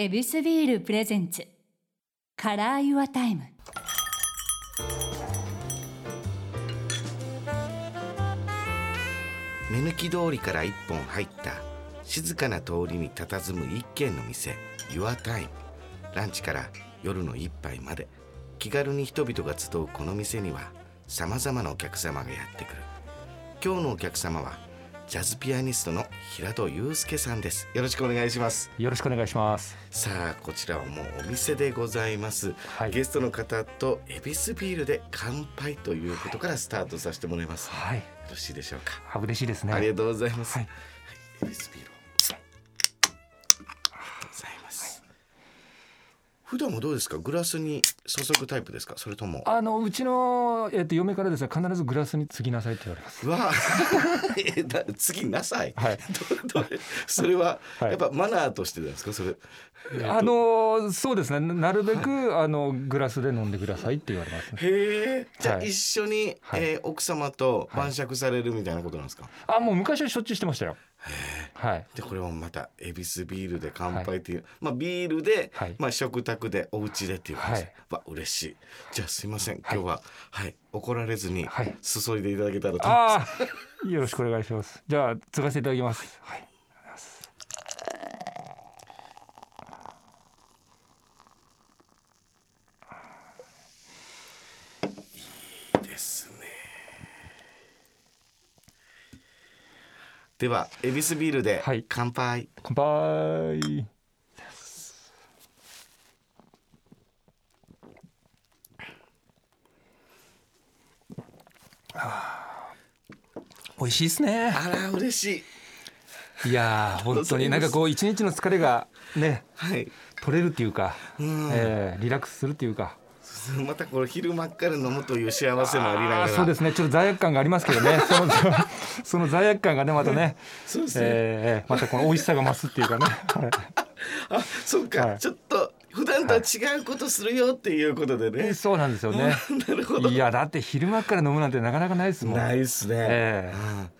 エビスビールプレゼンツ。 Color Your Time。目抜き通りから一本入った静かな通りに佇む一軒の店 Your Time ランチから夜の一杯まで気軽に人々が集うこの店にはさまざまなお客様がやってくる。今日のお客様はジャズピアニストの平戸祐介さんです。よろしくお願いします。よろしくお願いします。さあこちらはもうお店でございます、はい。ゲストの方とエビスビールで乾杯ということからスタートさせてもらいます、よはい。ろしいでしょうか。あ、嬉しいですね。ありがとうございます。ははい。い、エビスビール普段もどうですか、グラスに注ぐタイプですか、それとも。あのうちのえっと嫁からですね必ずグラスに継ぎなさいって言われます。うわあ、えだ次なさい。はい。どどそれは、はいやっぱマナーとしてですか、それ。あのそうですねなるべくあのグラスで飲んでくださいって言われます、ね。へえ、じゃあはい一緒に、はいえー奥様と晩酌されるみたいなことなんですか？あもう昔はしょっちゅうしてましたよ。はい。でこれもまたエビスビールで乾杯っていう、まあビールで、はい。まあ食卓でお家でっていう感じ、はい。わ嬉しい。じゃあすいません。今日ははい、怒られずにはい。注いでいただけたらと、ああよろしくお願いします。じゃあ継がせていただきます。はい。ですねではエビスビールではい。乾杯、乾杯。あー。美味しいですね。あら嬉しい。いやー本当になんかこう一日の疲れがねはい。取れるっていうか、うん。えーリラックスするっていうか。またこれ昼間っから飲むという幸せもありながら。そうですね。ちょっと罪悪感がありますけどね。そのその罪悪感がねまたね、そうですね、えーまたこの美味しさが増すっていうかね、は いあそっか、はい。ちょっと普段とは違うことするよっていうことでね、そうなんですよね。なるほど。いやだって昼間から飲むなんてなかなかないですもん。ないですね。ええうん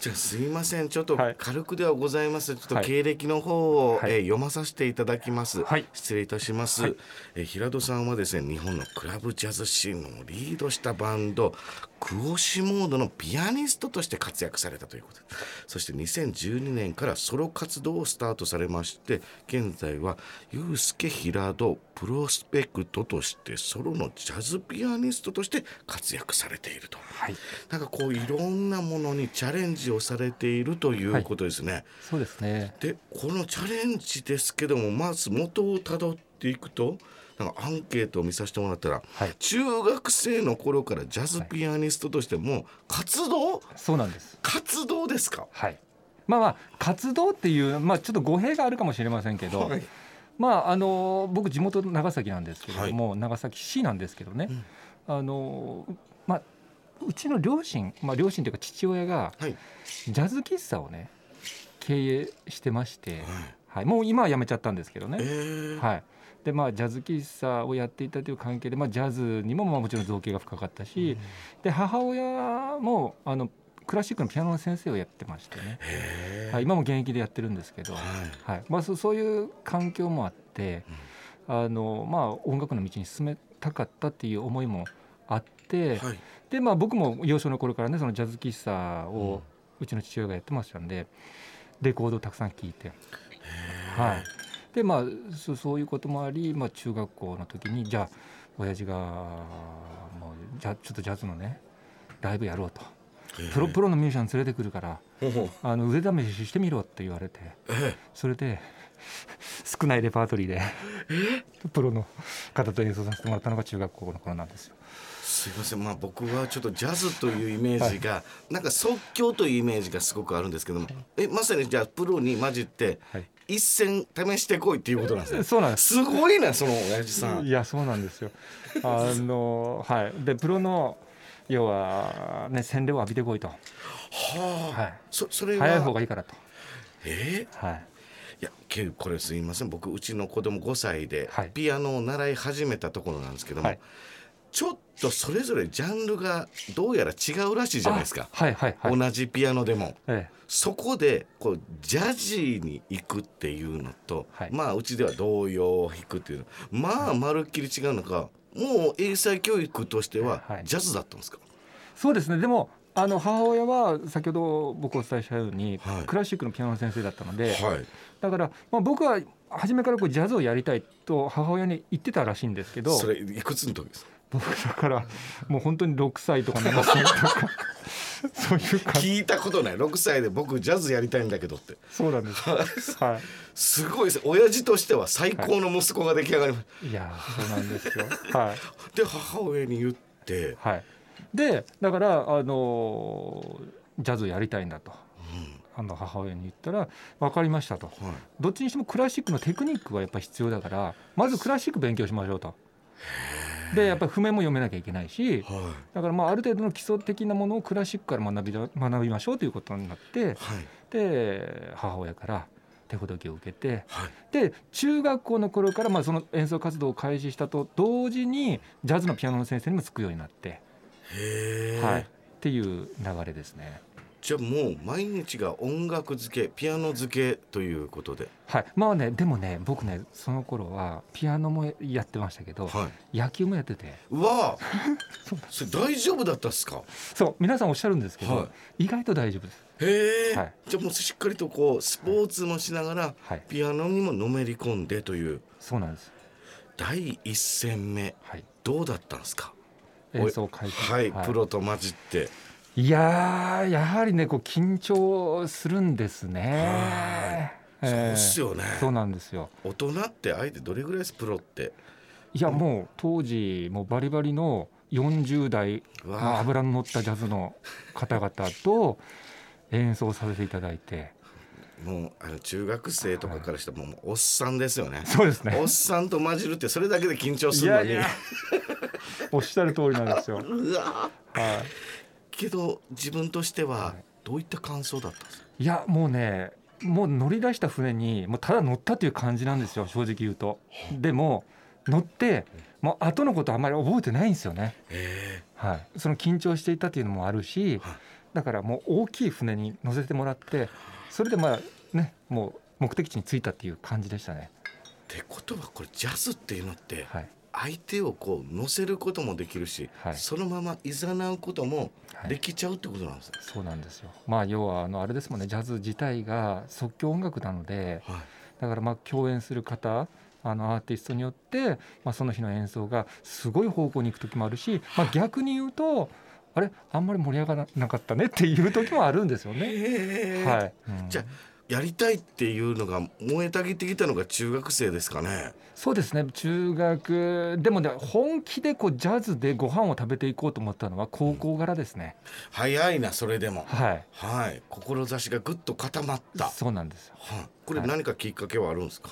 じゃあすいません。ちょっとはい。軽くではございます、ちょっとはい。経歴の方を、はい。えー読まさせていただきます、はい。失礼いたします、はい。えー平戸さんはですね日本のクラブジャズシーンをリードしたバンドクオシモードのピアニストとして活躍されたということそして2012年からソロ活動をスタートされまして現在はユースケ平戸プロスペクトとしてソロのジャズピアニストとして活躍されていると。はい。なんかこういろんなものにチャレンジをされているということですね。そうですね。でこのチャレンジですけどもまず元をたどっていくとなんかアンケートを見させてもらったら、はい中学生の頃からジャズピアニストとしても活動、そうなんです。活動ですか？はい。まあまあ活動っていうまあちょっと語弊があるかもしれませんけど、はいまああの僕地元長崎なんですけれども、長崎市なんですけどね、あのまあうちの両親まあ両親というか父親がはい。ジャズ喫茶をね経営してまして、はい。はい、もう今は辞めちゃったんですけどね。えー。はい、でまあジャズ喫茶をやっていたという関係で、まあ、ジャズにもまあもちろん造形が深かったし、で母親もあのクラシックのピアノの先生をやってましてね、はい、今も現役でやってるんですけど、はい。はい。まあ、そそういう環境もあって、あのまあ、音楽の道に進めたかったっていう思いもあって、はい。でまあ、僕も幼少の頃からねそのジャズ喫茶をうちの父親がやってましたんでレコードをたくさん聴いて。はい、でまあそそういうこともあり、まあ、中学校の時にじゃあ親父がもうじゃあちょっとジャズのねライブやろうと。プロプロのミュージシャン連れてくるからあの腕試ししてみろって言われてえそれで少ないレパートリーでプロの方と演奏させてもらったのが中学校の頃なんですよ。すいません。まあ僕はちょっとジャズというイメージが、なんか即興というイメージがすごくあるんですけども、えまさにじゃあプロに混じって、はい。一戦試してこいっていうことなんですね。そうなんです。すごいなその親父さん。いやそうなんですよ。あのはい。でプロの要はね洗礼を浴びてこいと、はあ、はい、そそれは。早い方がいいからと。え？はい。いやこれすいません。僕うちの子供5歳ではい。ピアノを習い始めたところなんですけども、はいちょっとそれぞれジャンルがどうやら違うらしいじゃないですか、はいはいはい。同じピアノでも。えそこでこうジャジーに行くっていうのと、はい。まあうちでは童謡を弾くっていうの。まあまるっきり違うのか。もう英才教育としてははいジャズだったんですか、えそうですね。でもあの母親は先ほど僕お伝えしたように、はい。クラシックのピアノの先生だったので、はい。だからまあ僕は初めからこうジャズをやりたいと母親に言ってたらしいんですけど、それいくつの時ですか？僕だからもう本当に6歳とか7歳とか そういう感じ。聞いたことない6歳で僕ジャズやりたいんだけどってそうなんです。はい。すごいです親父としては最高の息子が出来上がりましいやそうなんですよ。はい。た、で母親に言って、はい。でだからあのジャズをやりたいんだと。あの母親に言ったら分かりましたとはいどっちにしてもクラシックのテクニックがやっぱり必要だからまずクラシック勉強しましょうと。でやっぱり譜面も読めなきゃいけないしはだからまあある程度の基礎的なものをクラシックから学びだ学びましょうということになっていはい。で母親から手ほどきを受けてはい。で中学校の頃からまあその演奏活動を開始したと同時にジャズのピアノの先生にもつくようになって、はい、っていう流れですね。じゃあもう毎日が音楽漬けピアノ漬けということで、はい、まあねでもね僕ねその頃はピアノもやってましたけどはい、野球もやってて。うわ！あ そう。それ大丈夫だったっすか？そう。皆さんおっしゃるんですけど、は意外と大丈夫です。へえ、はい。じゃあもうしっかりとこうスポーツもしながらはい、ピアノにものめり込んでという。そうなんです。第一戦目はい、どうだったんですか？演奏会はい、プロと混じっていやーやはりねこう緊張するんですね。そうえーっすよね、そうなんですよ。大人って相手どれぐらいですプロって？いやもう当時もうバリバリの40代うわまあ油の乗ったジャズの方々と演奏させていただいて。もうあの中学生とかからしたらもうおっさんですよね。そうですね。おっさんと混じるってそれだけで緊張するのに。いやいや。おっしゃる通りなんですよ。うわはけど自分としてははい。どういった感想だったんですか？い、いやもうねもう乗り出した船にもうただ乗ったという感じなんですよ正直言うと。でも乗ってもう後のことあんまり覚えてないんですよね。へはい、その緊張していたというのもあるしはい。だからもう大きい船に乗せてもらってそれでまあねもう目的地に着いたっていう感じでしたね。えってことはこれジャズっていうのってはい相手をこう乗せることもできるし、はい。そのままいざなうこともはい。できちゃうってことなんですね。そうなんですよ。まあ要はあのあれですもんね。ジャズ自体が即興音楽なのではい。だからまあ共演する方あのアーティストによって、まあ、その日の演奏がすごい方向に行く時もあるし、まあ、逆に言うとあれあんまり盛り上がらなかったねっていう時もあるんですよね。はい、うん。じゃあやりたいっていうのが燃えたぎってきたのが中学生ですかね。そうですね中学でもね本気でこうジャズでご飯を食べていこうと思ったのは高校からですね。早いなそれでも。はいはい、志がぐっと固まった。はそうなんですよ。い、これ何かきっかけはあるんですか？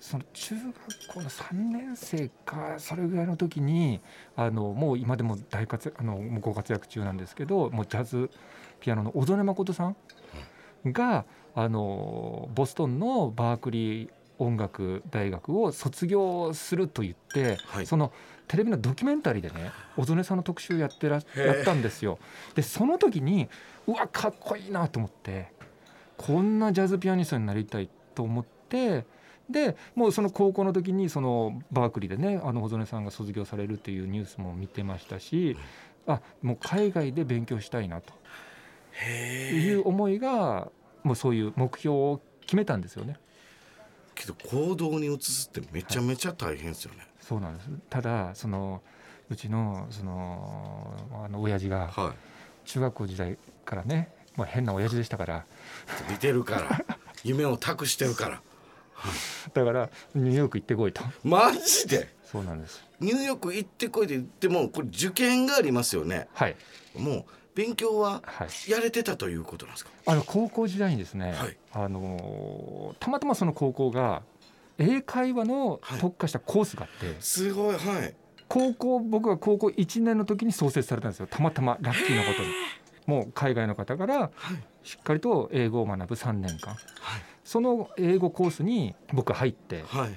その中学校の3年生かそれぐらいの時にあのもう今でも大活躍あのご活躍中なんですけどもうジャズピアノの小曽根誠さんがあのボストンのバークリー音楽大学を卒業すると言って、はいそのテレビのドキュメンタリーでね小曽根さんの特集やってらやったんですよ。でその時にうわかっこいいなと思ってこんなジャズピアニストになりたいと思ってでもうその高校の時にそのバークリーでねあの小曽根さんが卒業されるっていうニュースも見てましたしあもう海外で勉強したいなと。いう思いがもうそういう目標を決めたんですよね。けど行動に移すってめちゃめちゃ大変ですよね。そうなんです。ただそのうちのそのあの親父がは中学校時代からね、まあ、変な親父でしたから。い、似てるから。夢を託してるから。だからニューヨーク行ってこいと。マジで？そうなんです。ニューヨーク行ってこいで言ってもこれ受験がありますよね。はい。もう勉強ははい。やれてたということなんですか？あの高校時代にですね、はい。あのたまたまその高校が英会話のはい。特化したコースがあって、すごいはい。高校僕が高校1年の時に創設されたんですよ。たまたまラッキーなことに。もう海外の方からはい。しっかりと英語を学ぶ3年間。はい。その英語コースに僕入ってはい。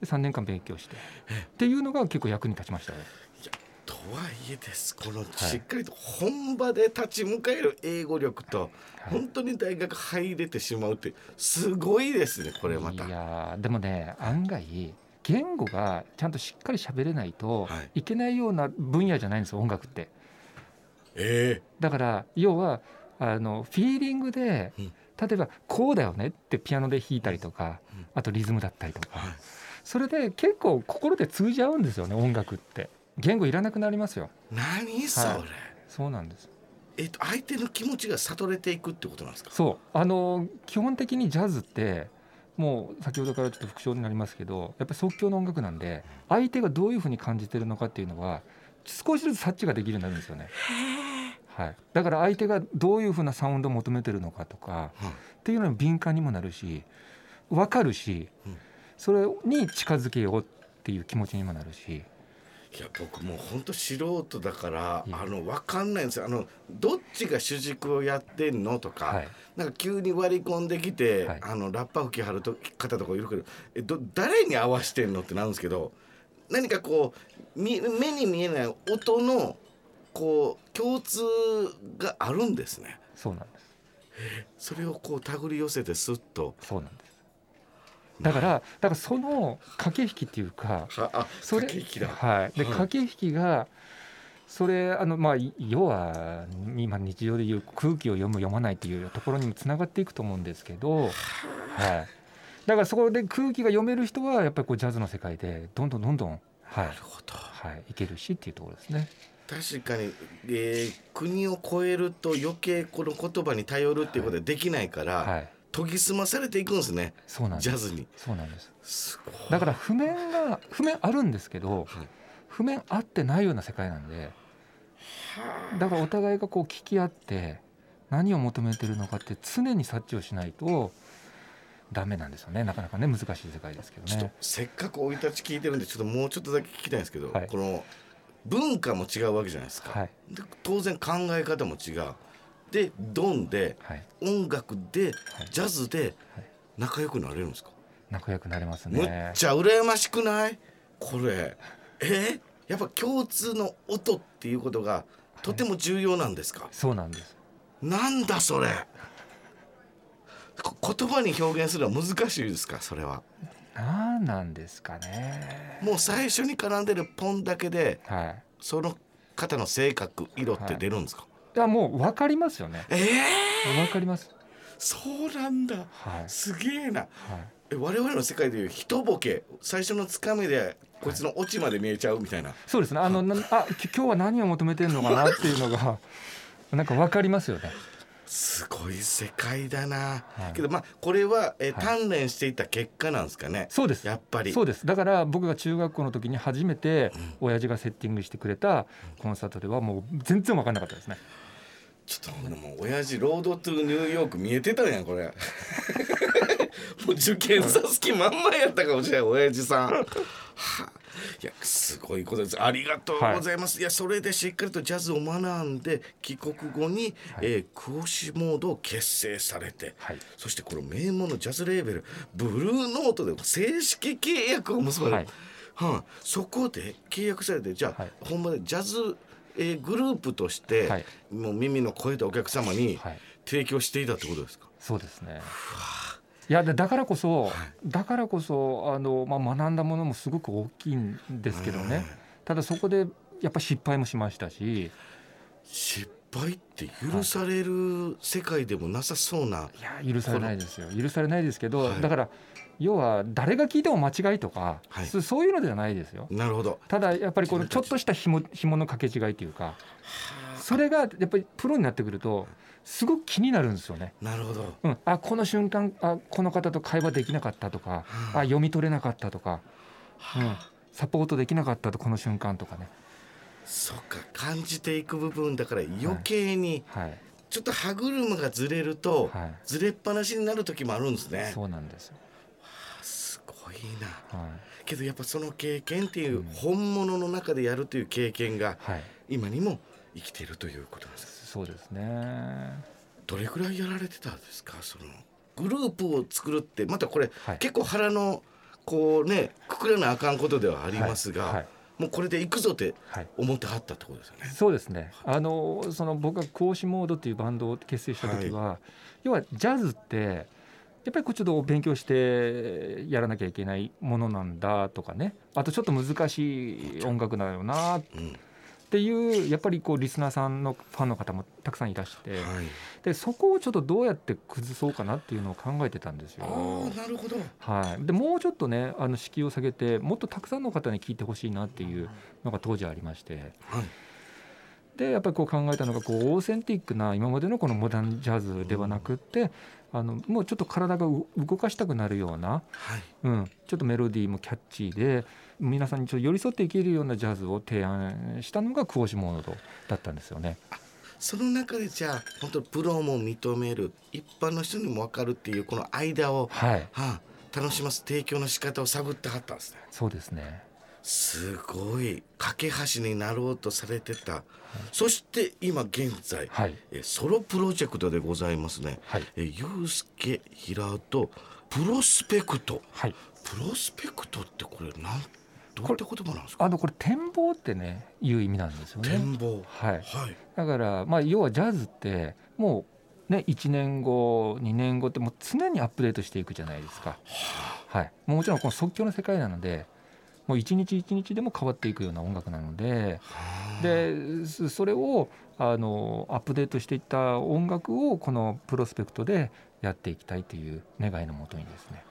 で3年間勉強して。えっていうのが結構役に立ちましたね。とはいえです。このしっかりと本場で立ち向かえる英語力と、はい。本当に大学入れてしまうってすごいですねこれまた。いやーでもね案外言語がちゃんとしっかり喋れないとはい。いけないような分野じゃないんですよ音楽って。えだから要はあのフィーリングでうん。例えばこうだよねってピアノで弾いたりとかうん。あとリズムだったりとか。はい。それで結構心で通じ合うんですよね音楽って言語いらなくなりますよ。何それ、はい。そうなんです。えっと相手の気持ちが悟れていくってことなんですか？そう。あの基本的にジャズってもう先ほどからちょっと復唱になりますけどやっぱり即興の音楽なんで相手がどういうふうに感じてるのかっていうのは少しずつ察知ができるようになるんですよね。はい、だから相手がどういうふうなサウンドを求めてるのかとかうんっていうのに敏感にもなるし分かるしうん。それに近づけようっていう気持ちにもなるしいや僕もう本当素人だからいえあの分かんないんですよ。あのどっちが主軸をやってんのとか、はい。なんか急に割り込んできて、はい。あのラッパ吹き張ると方とかいるけどえど誰に合わせてんのってなるんですけど何かこうみ目に見えない音のこう共通があるんですね。そうなんです。それをこう手繰り寄せてスッと。そうなんですだからだからその駆け引きっていうかはあそれ駆け引きだ。はい、ではい駆け引きがそれあのまあい要は今日常でいう空気を読む読まないっていうところにもつながっていくと思うんですけど、はい、だからそこで空気が読める人はやっぱりこうジャズの世界でどんどんどんどんはい。なる、ほど。はい、いけるしっていうところですね。確かに、えー国を越えると余計この言葉に頼るっていうことはできないから、はい、研ぎ澄まされていくんですね。そうなんです。ジャズに。そうなんです。だから譜面が譜面あるんですけど、はい。譜面あってないような世界なんで、だからお互いがこう聞き合って何を求めてるのかって常に察知をしないとダメなんですよね。なかなかね難しい世界ですけどちょっとね。せっかく生い立ち聞いてるんでちょっともうちょっとだけ聞きたいんですけど、はい。この文化も違うわけじゃないですか、はい。で当然考え方も違うでドンではい、音楽で、はい。ジャズではい。仲良くなれるんですか、仲良くなれますむっね。ちゃ羨ましくない？これ。え？やっぱ共通の音っていうことがとても重要なんですか、そうなんです。なんだそれ？こ言葉に表現するのは難しいですか？それは。なんなんですかね。もう最初に絡んでるポンだけではい。その方の性格色って出るんですか、いやもう分かりますよね。ええ分かります。そうなんだはい。すげえなはい。え我々の世界でいう一ボケ最初のつかみでこいつのオチまで見えちゃうみたいな、そうですね。あのなあき今日は何を求めてるのかなっていうのが なんか分かりますよね。すごい世界だな、はいけどまあこれは、えはい鍛錬していた結果なんですかねそうです。やっぱりそうですだから僕が中学校の時に初めて親父がセッティングしてくれたコンサートではもう全然分かんなかったですねちょっともう親父ロードトゥニューヨーク見えてたんやこれ。もう受験さす気まんまやったかもしれない親父さん。はあ。いやすごいことです。ありがとうございます、い、やそれでしっかりとジャズを学んで帰国後に、えークオシモードを結成されて、はい。そしてこの名門のジャズレーベルブルーノートで正式契約を結ばれる、はい。そこで契約されてじゃあ、はい。ほんまでジャズ、えーグループとして、はい。もう耳の超えたお客様にはい。提供していたってことですか、そうですね。いやでだからこそ、だからこそあの、まあ、学んだものもすごく大きいんですけどね、ただそこでやっぱ失敗もしましたし。失敗って許される世界でもなさそうな、いや許されないですよ。許されないですけど、はい。だから要は誰が聞いても間違いとか、はい。そそういうのではないですよ。なるほど。ただやっぱりこのちょっとした紐紐の掛け違いというかそれがやっぱりプロになってくるとすごく気になるんですよね。なるほど。うん、あこの瞬間あこの方と会話できなかったとかあ。読み取れなかったとか、うん、サポートできなかったとこの瞬間とかね、そっか感じていく部分だから余計にはい。ちょっと歯車がずれると、はい、ずれっぱなしになる時もあるんですね。そうなんですよ、すごいな。はい。けどやっぱその経験っていう本物の中でやるという経験がはい、今にも生きているということなんです。そうですね。どれくらいやられてたんですか？そのグループを作るってまたこれ、はい。結構腹のこうねくくらなあかんことではありますが、はい。はいもうこれでいくぞってはい。思ってはったってことですよね。そうですね。あのその僕が講師モードっていうバンドを結成した時は、要はジャズってやっぱりこうちょっと勉強してやらなきゃいけないものなんだとかね。あとちょっと難しい音楽だよなっうんていうやっぱりこうリスナーさんのファンの方もたくさんいらして。はい、でそこをちょっとどうやって崩そうかなっていうのを考えてたんですあよ。あなるほど。はい、でもうちょっとねあの敷居を下げてもっとたくさんの方に聞いてほしいなっていうのが当時ありまして。はいでやっぱりこう考えたのがこうオーセンティックな今までのこのモダンジャズではなくってあのもうちょっと体がう動かしたくなるような、はいうん、ちょっとメロディーもキャッチーで皆さんにちょっと寄り添っていけるようなジャズを提案したのがクオシモードだったんですよね。その中でじゃあ本当プロも認める一般の人にも分かるっていうこの間を、はいはあ、楽します提供の仕方を探ってはったんですね。そうですねすごい架け橋になろうとされてた、そして今現在、はい。えソロプロジェクトでございますね。はい。えユースケ平とプロスペクト。はい。プロスペクトってこれなんどういった言葉なんですか？あのこれ展望ってねいう意味なんですよね。展望。はい。はい。だから、まあ、要はジャズってもうね1年後2年後ってもう常にアップデートしていくじゃないですか。はい、もちろんこの即興の世界なのでもう一日一日でも変わっていくような音楽なのででそそれをあのアップデートしていった音楽をこのプロスペクトでやっていきたいという願いのもとにですね。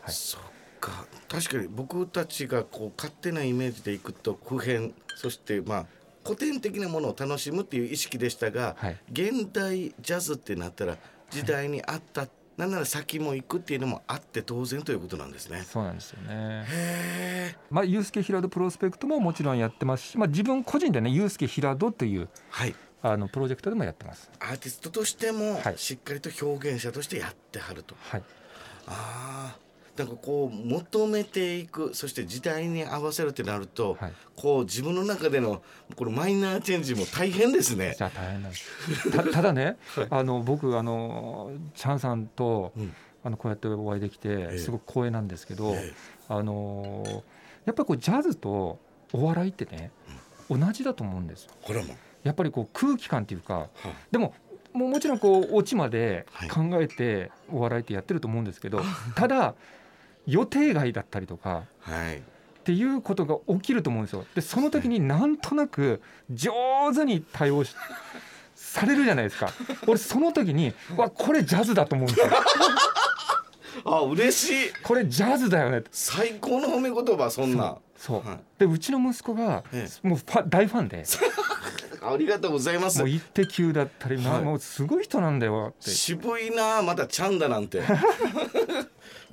はい。そっか。確かに僕たちがこう勝手なイメージでいくと普遍そしてまあ古典的なものを楽しむっていう意識でしたが、はい。現代ジャズってなったら時代に合った、なんなら先も行くっていうのもあって当然ということなんですね。そうなんですよね。へえまあ、ユースケ・ヒラドプロスペクトももちろんやってますし、まあ、自分個人でねユースケ・ヒラドというはいあのプロジェクトでもやってます。アーティストとしてもはいしっかりと表現者としてやってはると。はい、ああなんかこう求めていくそして時代に合わせるってなると、はい。こう自分の中でのこのマイナーチェンジも大変ですね。じ。ゃあ大変なんです。たただね、あの僕あのチャンさんと、うん。あのこうやってお会いできえてすごく光栄なんですけど、ええ。あのやっぱりこうジャズとお笑いってね、同じだと思うんですよ。これも、やっぱりこう空気感っていうか、はでももうもちろんこうオチまではい。考えてお笑いってやってると思うんですけど、ただ予定外だったりとかはい、っていうことが起きると思うんですよ。でその時になんとなく上手に対応しされるじゃないですか。俺その時にわこれジャズだと思うんですよ。あ嬉しいこれジャズだよね。最高の褒め言葉そんなそう。はいでうちの息子がえもう大ファンで、ありがとうございますもう一滴球だったり、なはいもうすごい人なんだよって。渋いなまたちゃんだなんて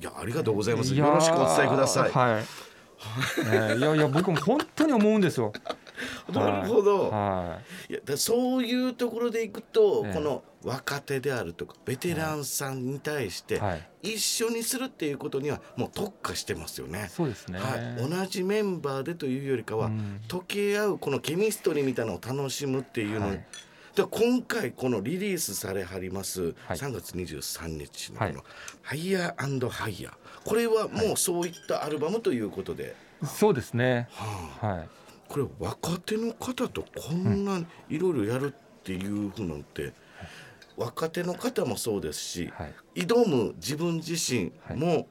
いやありがとうございますよろしくお伝えください、はい。ねいやいや僕も本当に思うんですよ。なるほど、はいやだそういうところでいくと、ええこの若手であるとかベテランさんに対してい。はい。一緒にするっていうことにはもう特化してますよね。そうですね。はい、同じメンバーでというよりかは、うん溶け合うこのケミストリーみたいなのを楽しむっていうの、はいで今回このリリースされはります、はい。3月23日のこはい。の「ハイヤーハイヤー」これはもうそういったアルバムということで、そうですね。はあ、はい。これ若手の方とこんないろいろやるっていうふうなんて、若手の方もそうですし、はい。挑む自分自身も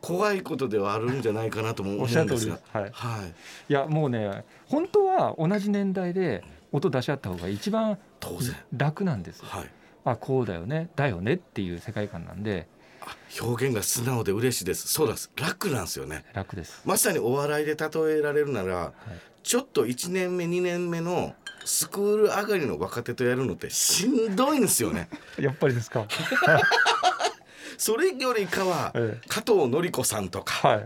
怖いことではあるんじゃないかなとも思うんですが。おっしゃる通りです。はい。はい、いやもうね本当は同じ年代で音出し合った方が一番当然、楽なんですよ。はい、あこうだよねだよねっていう世界観なんで。あ表現が素直で嬉しいです。そうです。楽なんですよね。楽です。まさにお笑いで例えられるならはい。ちょっと1年目2年目のスクール上がりの若手とやるのってしんどいんですよね。やっぱりですか？それよりかはえ加藤紀子さんとかはい。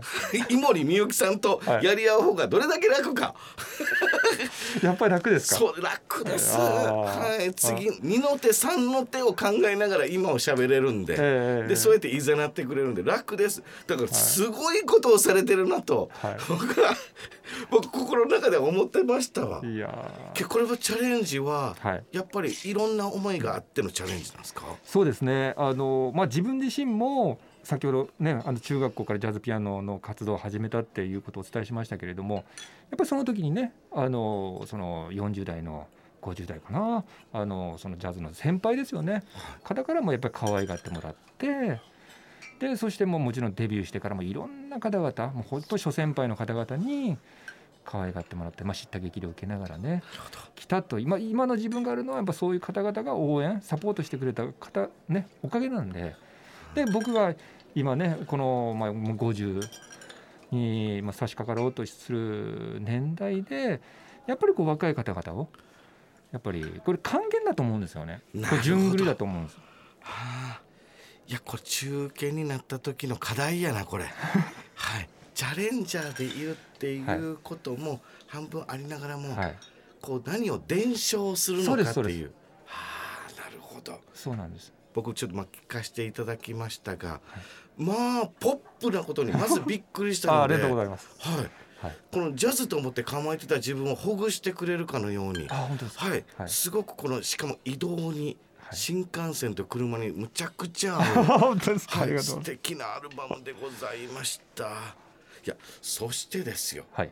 井森美幸さんとはい。やり合う方がどれだけ楽か、やっぱり楽ですか？そう楽です、はい、次二の手三の手を考えながら今を喋れるんで、ええでそうやっていざなってくれるんで楽です。だからすごいことをされてるなと、はい。僕は僕心の中では思ってましたわ。いやけこれはチャレンジは、はい。やっぱりいろんな思いがあってのチャレンジなんですか？そうですね。あの、まあ、自分自身も先ほどねあの中学校からジャズピアノの活動を始めたっていうことをお伝えしましたけれどもやっぱりその時にねあのその40代の50代かなあのそのジャズの先輩ですよね。方からもやっぱり可愛がってもらってでそしてもうもちろんデビューしてからもいろんな方々もう本当諸先輩の方々に可愛がってもらって、まあ、知った激励を受けながらね来たと。今今の自分があるのはやっぱそういう方々が応援サポートしてくれた方ねおかげなんでで僕が今ねこの、まあ、もう50に、まあ、差し掛かろうとする年代でやっぱりこう若い方々をやっぱりこれ還元だと思うんですよね。これ順繰りだと思うんです。はあ、いやこれ中堅になった時の課題やなこれ。はい。チャレンジャーでいるっていうことも半分ありながらも、はい、こう何を伝承するのかってそううはあなるほど。そうなんです僕ちょっとまあ聞かせていただきましたが、まあポップなことにまずびっくりしたああので りがとうございます。はい、はい、このジャズと思って構えてた自分をほぐしてくれるかのように。はい、はいすごくこのしかも移動に、はい新幹線と車にむちゃくちゃ合う はい、素。敵なアルバムでございました。いや、そしてですよ。はい。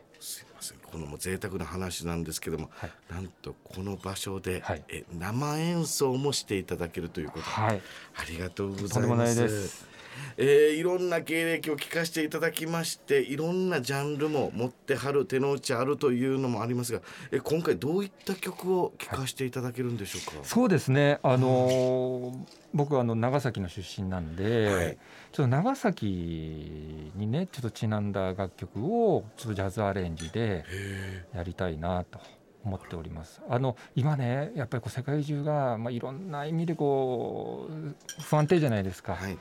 せん、このもう贅沢な話なんですけども、はいなんとこの場所で、はいえ生演奏もしていただけるということで、はい。ありがとうごとざいま。す。えーいろんな経歴を聞かせていただきましていろんなジャンルも持ってはる手の内あるというのもありますがえ今回どういった曲を聞かせていただけるんでしょうか、そうですね。あのー僕はあの長崎の出身なんで、はいちょっと長崎にねちょっとちなんだ楽曲をちょっとジャズアレンジでへやりたいなと思っております。あの今ねやっぱりこう世界中がまあいろんな意味でこう不安定じゃないですか。ーはい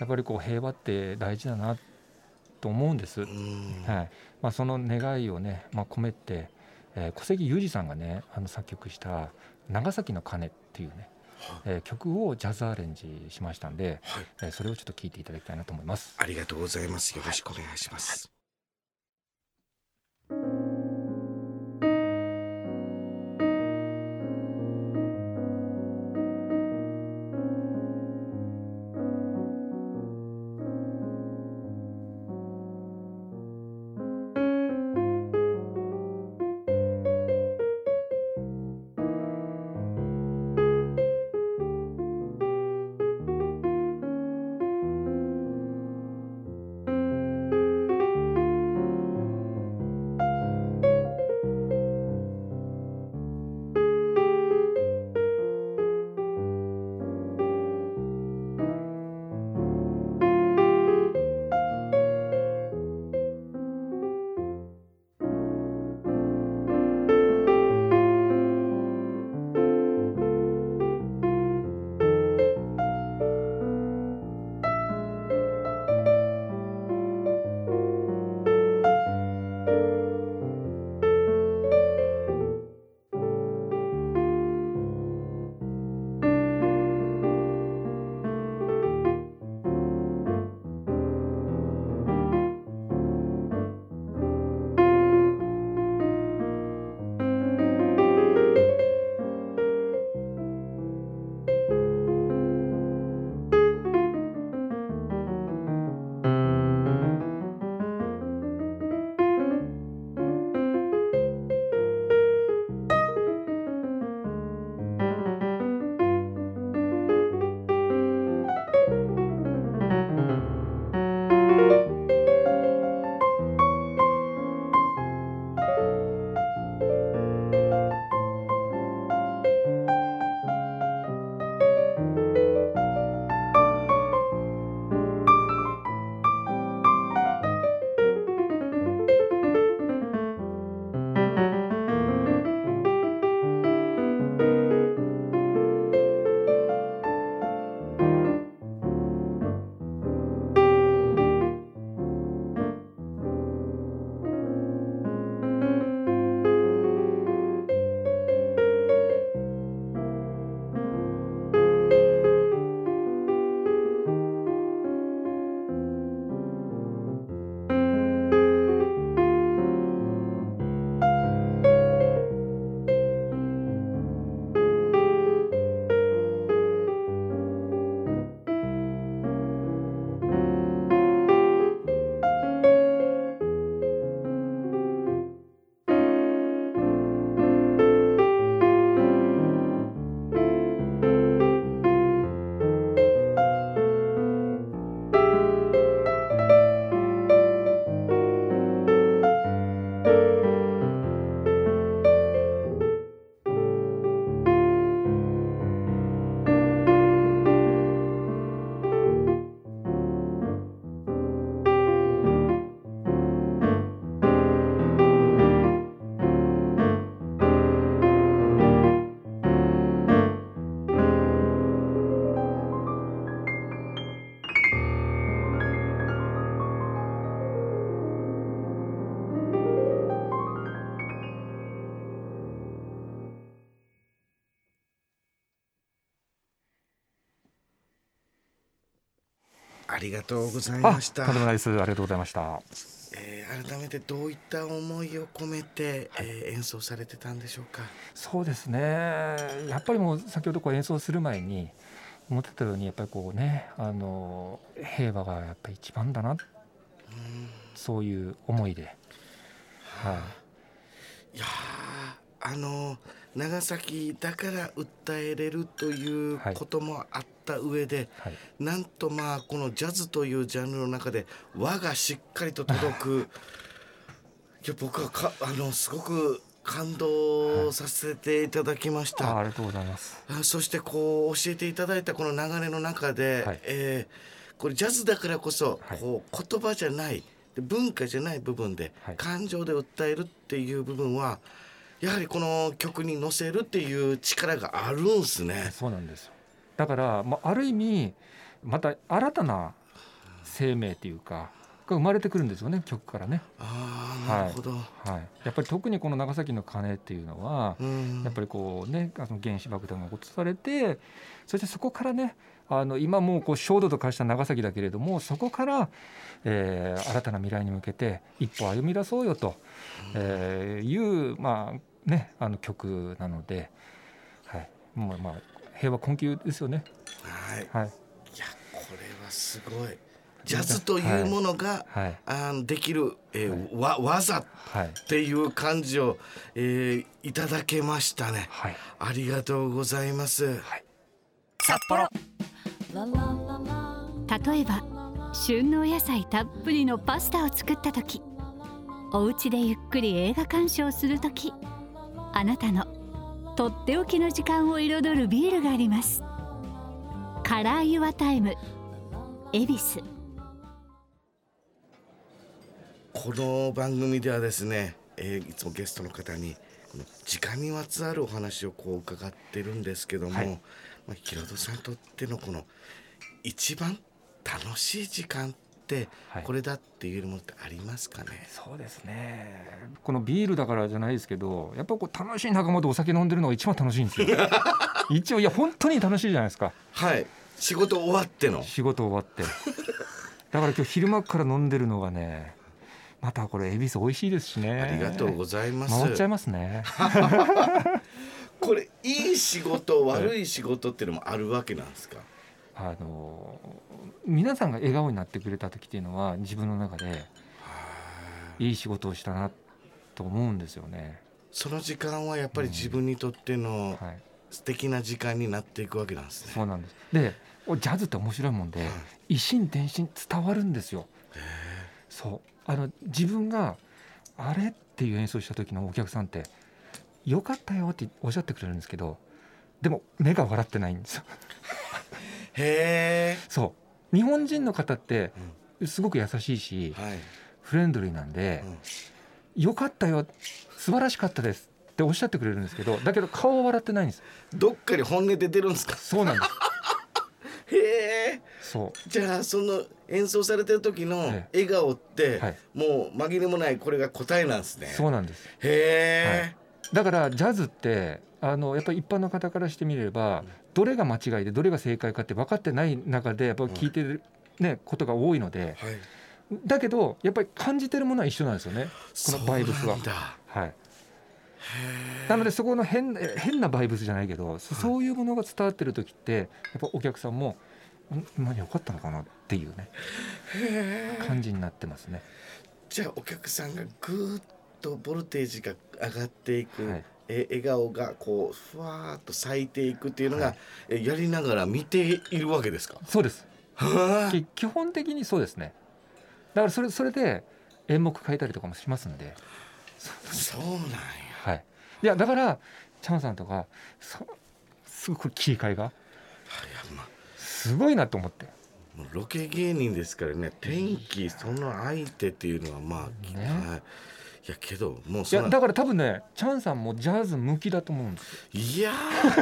やっぱりこう平和って大事だなと思うんです。はいまあ、その願いをね、まあ、込めて、えー小関裕二さんがねあの作曲した「長崎の鐘」っていうね、えー曲をジャズアレンジしましたんで、はいえーそれをちょっと聴いていただきたいなと思います。ありがとうございます。よろしくお願いします。「ありがとうございあました。とんでもないです。ありがとうございました。えー改めてどういった思いを込めて、えー演奏されてたんでしょうか？そうですね。やっぱりもう先ほどこう演奏する前に思ってたようにやっぱりこうねあの平和がやっぱり一番だな。そういう思いで、はいやーあの長崎だから訴えれるというはいこともあった上で、い。はい、なんとまあこのジャズというジャンルの中で和がしっかりと届く。いや僕はかあのすごく感動させていただきました。あありがとうございます。あそしてこう教えていただいたこの流れの中で、はい。えーこれジャズだからこそ、はい。こう言葉じゃないで文化じゃない部分で、はい。感情で訴えるっていう部分はやはりこの曲に乗せるっていう力があるんすね。そうなんですよ。だから、まあ、ある意味また新たな生命っていうかが生まれてくるんですよね曲からね、ああなるほど。はい、やっぱり特にこの長崎の鐘っていうのは、うん。やっぱりこうねあの原子爆弾が落とされてそしてそこからねあの今もうこう焦土と化した長崎だけれどもそこから、えー新たな未来に向けて一歩歩み出そうよと、えーいうまあねあの曲なので、はい、もうまあ平和困窮ですよね。はい。はい、いやこれはすごい。ジャズというものが、はい、あのできる、えーわ技はい、っていう感じを、えーいただけましたね。はい、ありがとうございます。札幌例えば旬のお野菜たっぷりのパスタを作った時お家でゆっくり映画鑑賞する時あなたのとっておきの時間を彩るビールがあります。カラーユアタイム恵比寿。この番組ではですね、えーいつもゲストの方にこの時間にまつわるお話をこう伺ってるんですけども、はいまあ、ヒロドさんにとってのこの一番楽しい時間ってはい。これだっていうものってありますかね、そうですね。このビールだからじゃないですけどやっぱこう楽しい仲間とお酒飲んでるのが一番楽しいんですよ。一応いや本当に楽しいじゃないですか。はい。仕事終わっての。仕事終わって。だから今日昼間から飲んでるのがねまたこれ恵比寿美味しいですしね。ありがとうございます。回っちゃいますね これいい仕事悪い仕事っていうのもあるわけなんですか？あの皆さんが笑顔になってくれた時っていうのは自分の中でいい仕事をしたなと思うんですよね。その時間はやっぱり自分にとってのはい。素敵な時間になっていくわけなんですね。そうなんです。でジャズって面白いもんで一心伝心伝わるんですよ。そう。あの自分があれっていう演奏した時のお客さんってよかったよっておっしゃってくれるんですけどでも目が笑ってないんですよへそう日本人の方ってすごく優しいしえ。はい。フレンドリーなんでうんよかったよ素晴らしかったですっておっしゃってくれるんですけどだけど顔は笑ってないんですどっかに本音出てるんですか？そうなんです へえ。そうじゃあその演奏されてる時のえ笑顔って、はいもう紛れもないこれが答えなんですね。そうなんですへえ。だからジャズってあのやっぱり一般の方からしてみればどれが間違いでどれが正解かって分かってない中でやっぱり聞いてる、ね、ことが多いのではい。だけどやっぱり感じてるものは一緒なんですよねこのバイブスは。はい、なのでそこの変変なバイブスじゃないけどそそういうものが伝わってる時ってやっぱお客さんもん今良かったのかなっていうね感じになってますね。じゃあお客さんがぐーっとボルテージが上がっていく、はい。え笑顔がこうふわーっと咲いていくっていうのが、はい。えやりながら見ているわけですか？そうです。基本的にそうですね。だからそれそれで演目変えたりとかもしますんで。そうなんや。はい。いやだからチャンさんとかそすごく切り替えがまあすごいなと思って。ロケ芸人ですからね天気その相手っていうのはまあ、ね。はい、いやけどもういやだから多分ねチャンさんもジャズ向きだと思うんです。よいや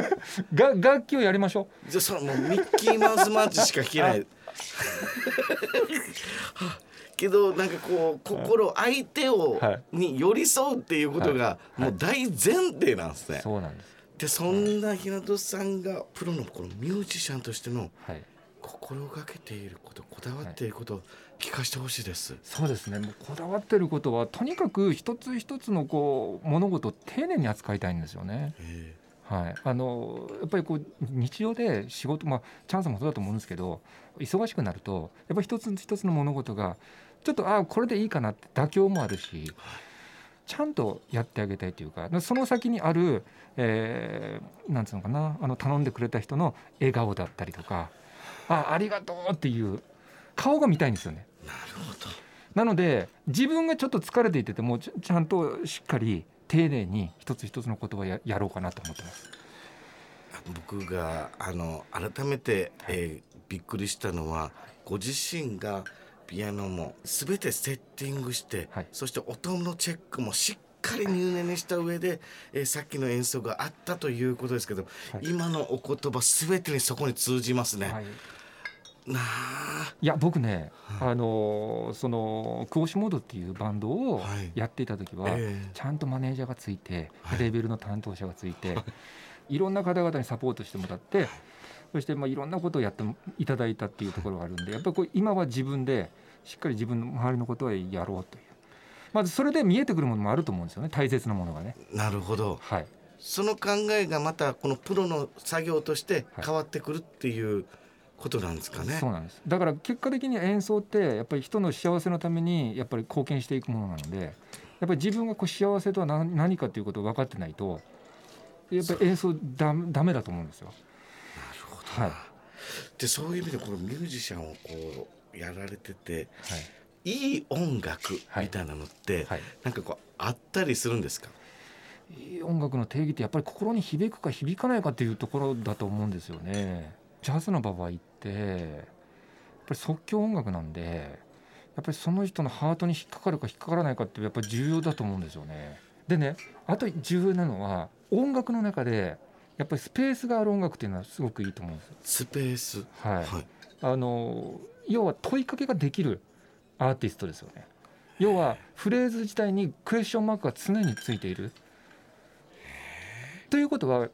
が楽器をやりましょーじゃあそのもうミッキーマウスマーチしか弾けない。は けどなんかこう心相手を、はい。に寄り添うっていうことがはい。もう大前提なんですうね。そうなんです。でそんな平戸さんがプロのこのミュージシャンとしての心がけていることこだわっていることを聞かせてほしいです、そうですね。もうこだわってることはとにかく一つ一つのこう物事を丁寧に扱いたいんですよね。えはい、あのやっぱりこう日常で仕事、まあ、チャンスもそうだと思うんですけど忙しくなるとやっぱり一つ一つの物事がちょっとああこれでいいかなって妥協もあるしちゃんとやってあげたいというかその先にある、えーなんつうのかなあの頼んでくれた人の笑顔だったりとかあありがとうっていう顔が見たいんですよね。なるほどなので自分がちょっと疲れていててもちちゃんとしっかり丁寧に一つ一つのことはややろうかなと思ってます。僕があの改めて、えーびっくりしたのはご自身がピアノも全てセッティングして、はいそして音のチェックもしっかり入念にした上で、えーさっきの演奏があったということですけど、はい今のお言葉全てにそこに通じますね。はいいや僕ね、あのそのクオシモードっていうバンドをはい。やっていた時は、ええ。ちゃんとマネージャーがついて、はい。レーベルの担当者がついて、い、ろんな方々にサポートしてもらって、そしてまあいろんなことをやっていただいたっていうところがあるんでやっぱりこう今は自分でしっかり自分の周りのことはやろうという。まずそれで見えてくるものもあると思うんですよね大切なものがね。なるほど。はい。その考えがまたこのプロの作業としてはい。変わってくるっていうことなんですかね。そうなんです。だから結果的に演奏ってやっぱり人の幸せのためにやっぱり貢献していくものなのでやっぱり自分がこう幸せとは何何かということを分かってないとやっぱり演奏だダメだと思うんですよ。なるほどな、はい。でそういう意味でこのミュージシャンをこうやられててはい。いい音楽みたいなのって、はい、なんかこうあったりするんですか？いい音楽の定義ってやっぱり心に響くか響かないかっていうところだと思うんですよね。ジャズの場合ってやっぱり即興音楽なんでやっぱりその人のハートに引っかかるか引っかからないかってやっぱり重要だと思うんですよね。でねあと重要なのは音楽の中でやっぱりスペースがある音楽っていうのはすごくいいと思うんですよ。スペースはいはいあの要は問いかけができるアーティストですよね。要はフレーズ自体にクエスチョンマークが常についている。ということは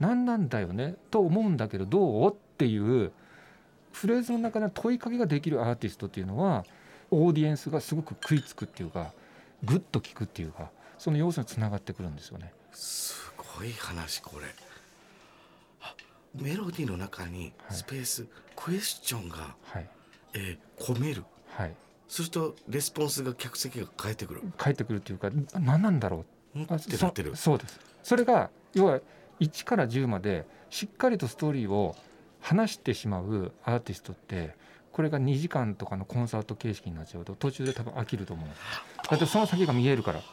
何なんだよねと思うんだけどどう？っていうフレーズの中で問いかけができるアーティストっていうのはオーディエンスがすごく食いつくっていうかグッと聞くっていうかその要素につながってくるんですよね。すごい話これ。あメロディーの中にはい。スペース、クエスチョンが、はい。えー込める。はい、するとレスポンスが客席が変えてくる。返ってくるっていうか何なんだろう。うん？ってなってる。そそうです。それが要は1から10までしっかりとストーリーを話してしまうアーティストってこれが2時間とかのコンサート形式になっちゃうと途中で多分飽きると思う。だってその先が見えるから。なる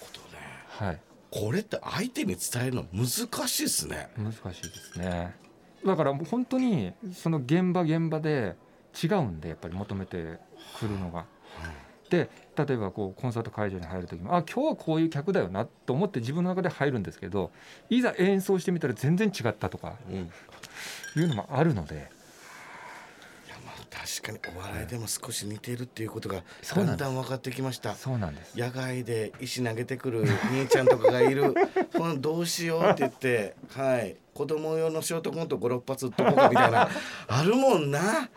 ほどね。はい。これって相手に伝えるの難しいですね。難しいですね。だからもう本当にその現場現場で違うんでやっぱり求めてくるのが。で例えばこうコンサート会場に入る時もあ今日はこういう客だよなと思って自分の中で入るんですけどいざ演奏してみたら全然違ったとかうん、いうのもあるので。まあ確かにお笑いでも少し似ているっていうことがだんだん分かってきました。そうなんです。野外で石投げてくる兄ちゃんとかがいる。このどうしようって言ってはい。子供用のショートコント56発打っとこうかみたいな。あるもんな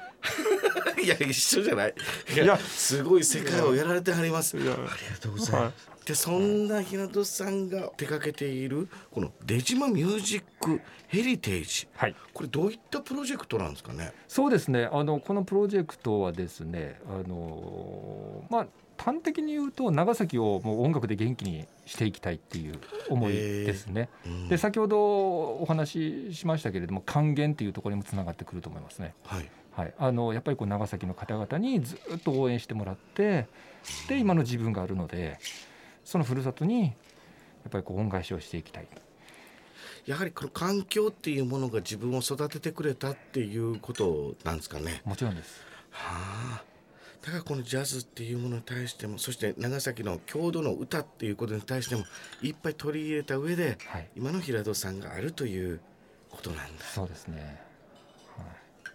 いや一緒じゃない？いや。すごい世界をやられてはります。ありがとうございはます。でそんな日向さんが手掛けているこの出島ミュージックヘリテージ。はい。これどういったプロジェクトなんですかね？そうですね。あのこのプロジェクトはですねあのまあ端的に言うと長崎をもう音楽で元気にしていきたいっていう思いですね。うん。で先ほどお話ししましたけれども還元っていうところにもつながってくると思いますね。はいはい、あのやっぱりこう長崎の方々にずっと応援してもらってで今の自分があるのでそのふるさとにやっぱりこう恩返しをしていきたいやはりこの環境っていうものが自分を育ててくれたっていうことなんですかね。もちろんです。はあ。だからこのジャズっていうものに対してもそして長崎の郷土の歌っていうことに対してもいっぱい取り入れた上ではい、今の平戸さんがあるということなんだ。そうですね、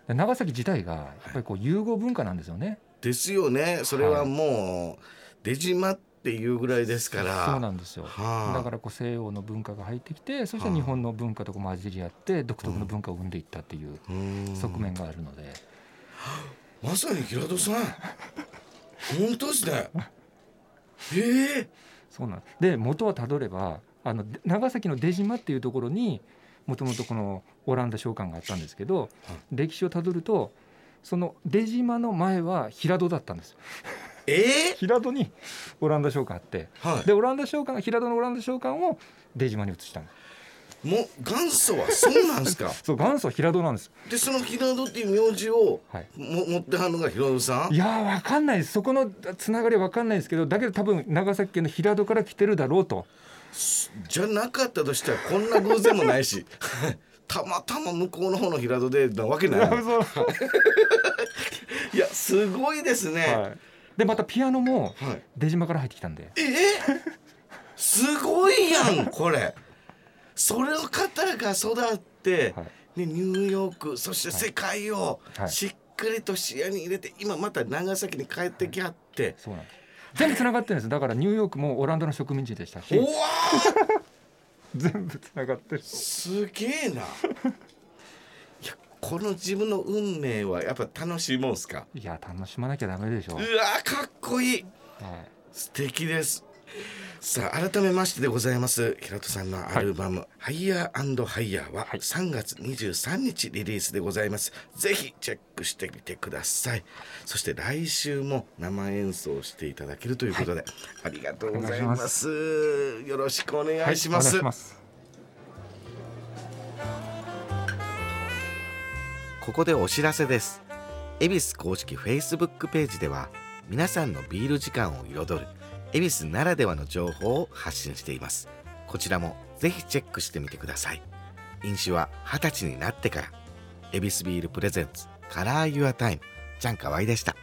長崎自体がやっぱりこう融合文化なんですよね。ですよね。それはもう出島っていうぐらいですから。そうなんですよ。はあ。だからこう西洋の文化が入ってきてそして日本の文化と混じり合って独特の文化を生んでいったっていう側面があるので、まさに平戸さん。本当ですね。ええ。そうなんで元はたどればあので長崎の出島っていうところにもともとこのオランダ商館があったんですけど、歴史をたどるとその出島の前は平戸だったんです。ええ 平戸にオランダ商館あってはい。でオランダ商館が平戸のオランダ商館を出島に移したの。もう元祖はそうなんですか？そう元祖は平戸なんです。でその平戸っていう名字をはい。も持ってはるのが平戸さん？いやーわかんないです。そこのつながりはわかんないですけどだけど多分長崎県の平戸から来てるだろうとじゃなかったとしたらこんな偶然もないし たまたま向こうの方の平戸でなわけない。いやすごいですね、はい、でまたピアノもはい。出島から入ってきたんで。えすごいやんこれ。それを方が育って、はい。ね、ニューヨークそして世界をはい。しっかりと視野に入れて今また長崎に帰ってきはって、そうなんです全部つながってるんですだからニューヨークもオランダの植民地でしたし。うわ 全部つながってる。ーすげえな。いやこの自分の運命はやっぱ楽しいもんすか？いや楽しまなきゃダメでしょ。うわーかっこいい。はい素敵ですさあ改めましてでございます。平戸さんのアルバム「ハイヤーハイヤー」ははい。3月23日リリースでございます、ぜひチェックしてみてください。そして来週も生演奏していただけるということで、ありがとうございます。よろしくお願いします,、はい、ここでお知らせです。恵比寿公式 Facebook ページでは皆さんのビール時間を彩る恵比寿ならではの情報を発信しています。こちらもぜひチェックしてみてください。飲酒は二十歳になってから。恵比寿ビールプレゼンツカラーユアタイムちゃんかわいでした。